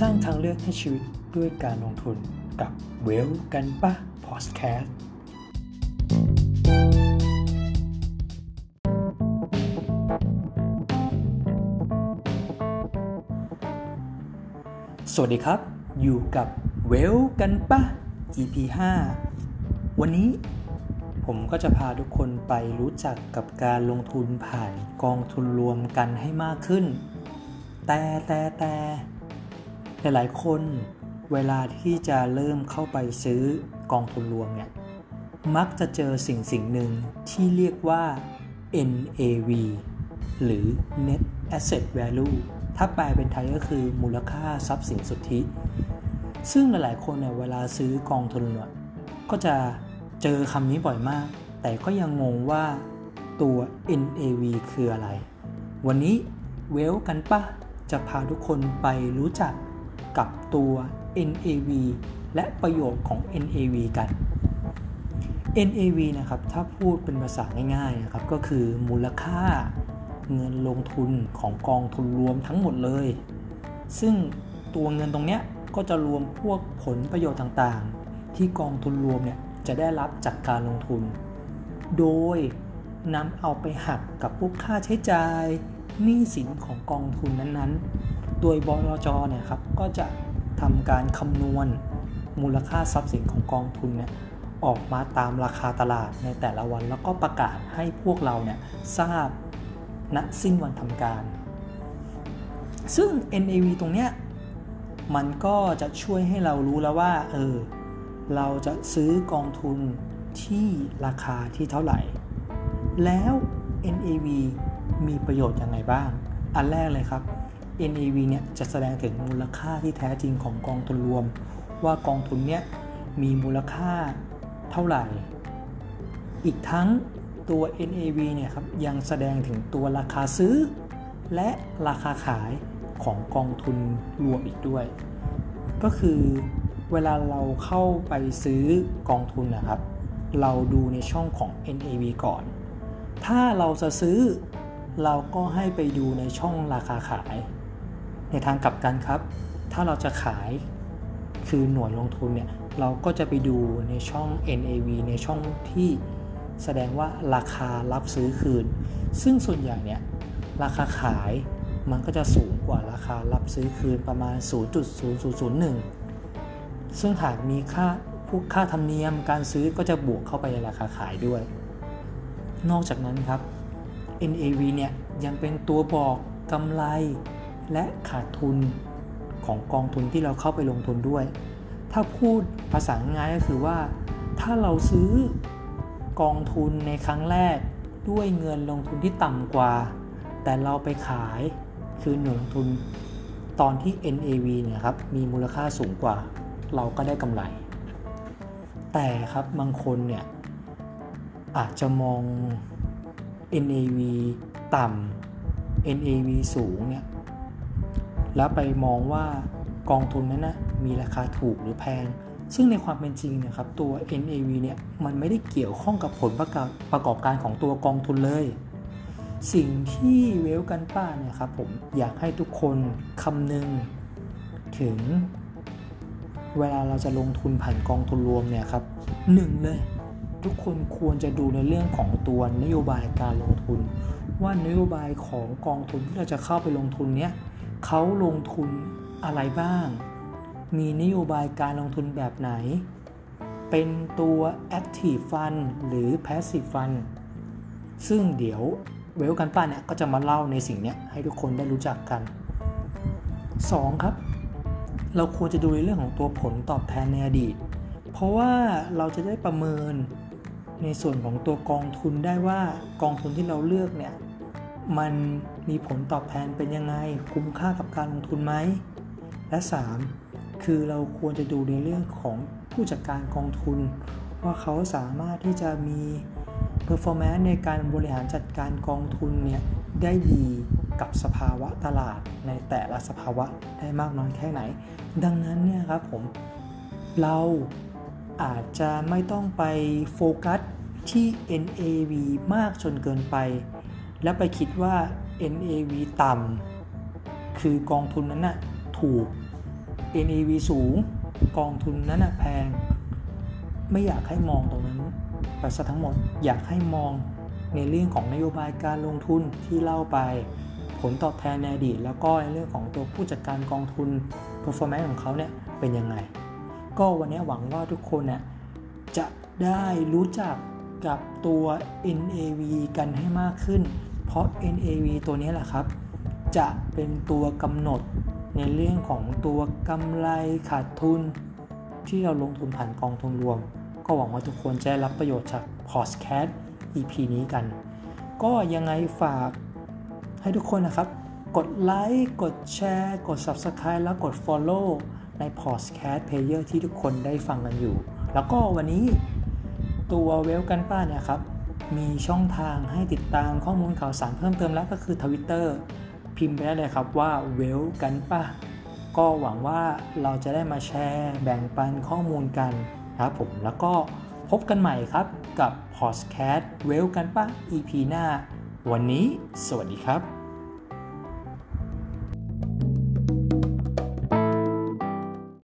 สร้างทางเลือกให้ชีวิตด้วยการลงทุนกับเวลกันปะพอดแคสต์สวัสดีครับ อยู่กับเวลกันปะ EP 5 วันนี้ผมก็จะพาทุกคนไปรู้จักกับการลงทุนผ่านกองทุนรวมกันให้มากขึ้น แต่แต่แต่ หลายๆคนเวลาที่จะเริ่มเข้าไปซื้อกองทุนรวมเนี่ยมักจะเจอสิ่งสิ่งหนึ่งที่เรียกว่า NAV หรือ Net Asset Value ถ้าแปลเป็นไทยก็คือมูลค่าทรัพย์สินสุทธิ ซึ่งหลายๆคนเนี่ยเวลาซื้อกองทุนเนี่ยก็จะเจอคำนี้บ่อยมาก แต่ก็ยังงงว่าตัว NAV คืออะไร วันนี้เวลกันปะจะพาทุกคนไปรู้จัก กับตัว NAV และประโยชน์ของ NAV กัน NAV นะครับถ้าพูดเป็นภาษาง่ายๆนะครับก็คือมูลค่าเงินลงทุนของกองทุนรวมทั้งหมดเลย ซึ่งตัวเงินตรงเนี้ยก็จะรวมพวกผลประโยชน์ต่างๆ ที่กองทุนรวมเนี่ยจะได้รับจากการลงทุน โดยนำเอาไปหักกับพวกค่าใช้จ่ายหนี้สินของกองทุนนั้นๆ โดยบลจเนี่ยครับก็จะทำการคำนวณมูลค่าทรัพย์สินของกองทุนเนี่ยออกมาตามราคาตลาดในแต่ละวัน แล้วก็ประกาศให้พวกเราเนี่ยทราบณสิ้นวันทำการ ซึ่ง NAV ตรงเนี้ยมันก็จะช่วยให้เรารู้แล้วว่าเออเราจะซื้อกองทุนที่ราคาที่เท่าไหร่ แล้ว NAV มีประโยชน์ยังไงบ้าง อันแรกเลยครับ NAV เนี่ยจะแสดงถึงมูลค่าที่แท้จริงของกองทุนรวม ว่ากองทุนเนี่ยมีมูลค่าเท่าไหร่ อีกทั้งตัว NAV เนี่ยครับยังแสดงถึงตัวราคาซื้อ และราคาขายของกองทุนรวมอีกด้วย ก็คือเวลาเราเข้าไปซื้อกองทุนนะครับ เราดูในช่องของ NAV ก่อน ถ้าเราจะซื้อเราก็ให้ไปดูในช่องราคาขาย ในทางกลับกันครับ ถ้าเราจะขายคือหน่วยลงทุนเนี่ย เราก็จะไปดูในช่อง NAV ในช่องที่แสดงว่าราคารับซื้อคืน ซึ่งส่วนใหญ่เนี่ย ราคาขายมันก็จะสูงกว่าราคารับซื้อคืนประมาณ 0.0001 ซึ่งหากมีค่าพวกค่าธรรมเนียมการซื้อก็จะบวกเข้าไปในราคาขายด้วย นอกจากนั้นครับ NAV เนี่ยยังเป็นตัวบอกกำไร และขาดทุนของกองทุนที่เราเข้าไปลงทุนด้วย ถ้าพูดภาษาง่ายก็คือว่า ถ้าเราซื้อกองทุนในครั้งแรกด้วยเงินลงทุนที่ต่ำกว่า แต่เราไปขายคือหน่วยลงทุนตอนที่ NAV เนี่ยครับมีมูลค่าสูงกว่า เราก็ได้กำไร แต่ครับบางคนเนี่ยอาจจะมอง NAV ต่ำ NAV สูงเนี่ย แล้วไปมองว่ากองทุนนั้นนะมีราคาถูกหรือแพง ซึ่งในความเป็นจริงเนี่ยครับตัว NAV เนี่ยมันไม่ได้เกี่ยวข้องกับผลประกอบประกอบการของตัวกองทุนเลย สิ่งที่เวลกันป้าเนี่ยครับผมอยากให้ทุกคนคำนึงถึง เวลาเราจะลงทุนผ่านกองทุนรวมเนี่ยครับหนึ่งเลยทุกคนควรจะดูในเรื่องของตัวนโยบายการลงทุน ว่านโยบายของกองทุนที่เราจะเข้าไปลงทุนเนี้ย เขาลงทุนอะไรบ้าง มีนโยบายการลงทุนแบบไหน เป็นตัว active fund หรือ passive fund ซึ่งเดี๋ยวเวลกันป้าเนี่ยก็จะมาเล่าในสิ่งนี้ให้ทุกคนได้รู้จักกัน 2. ครับ เราควรจะดูในเรื่องของตัวผลตอบแทนในอดีต เพราะว่าเราจะได้ประเมินในส่วนของตัวกองทุนได้ว่ากองทุนที่เราเลือกเนี่ย มันมีผลตอบแทนเป็นยังไง คุ้มค่ากับการลงทุนไหม และ 3. คือเราควรจะดูในเรื่องของผู้จัดการกองทุน ว่าเขาสามารถที่จะมี performance ในการบริหารจัดการกองทุนเนี่ยได้ดีกับสภาวะตลาดในแต่ละสภาวะได้มากน้อยแค่ไหน ดังนั้นเนี่ยครับผมเราอาจจะไม่ต้องไปโฟกัสที่ NAV มากจนเกินไป แล้วไปคิดว่า NAV ต่ำคือกองทุนนั้นนะ่ะถูก NAV สูง กองทุนนั้นนะแพง ไม่อยากให้มองตรงนั้นไปซะทั้งหมดอยากให้มองในเรื่องของนโยบายการลงทุนที่เล่าไป ผลตอบแทนในอดีตแล้วก็ในเรื่องของตัวผู้จัดการกองทุน performance ของเขาเนี่ยเป็นยังไง ก็วันนี้หวังว่าทุกคนเนี่ยจะได้รู้จักกับตัว NAV กันให้มากขึ้น เพราะ NAV ตัวนี้แหละครับ จะเป็นตัวกำหนดในเรื่องของตัวกำไรขาดทุน ที่เราลงทุนผ่านกองทุนรวม ก็หวังว่าทุกคนจะได้รับประโยชน์จาก Podcast EP นี้กัน ก็ยังไงฝากให้ทุกคนนะครับ กดไลค์กดแชร์ กด Subscribe แล้วกด Follow ใน Podcast Player ที่ทุกคนได้ฟังกันอยู่ แล้วก็วันนี้ตัวเวลกันป้าเนี่ยครับ มีช่องทางให้ติดตามข้อมูลข่าวสารเพิ่มเติมแล้วก็คือ Twitter พิมพ์ไปได้เลยครับว่าเวลกันป้าก็หวังว่าเราจะได้มาแชร์แบ่งปันข้อมูลกันครับผมแล้วก็พบกันใหม่ครับกับฮอสแคดเวลกันป้า EP หน้า วันนี้สวัสดีครับ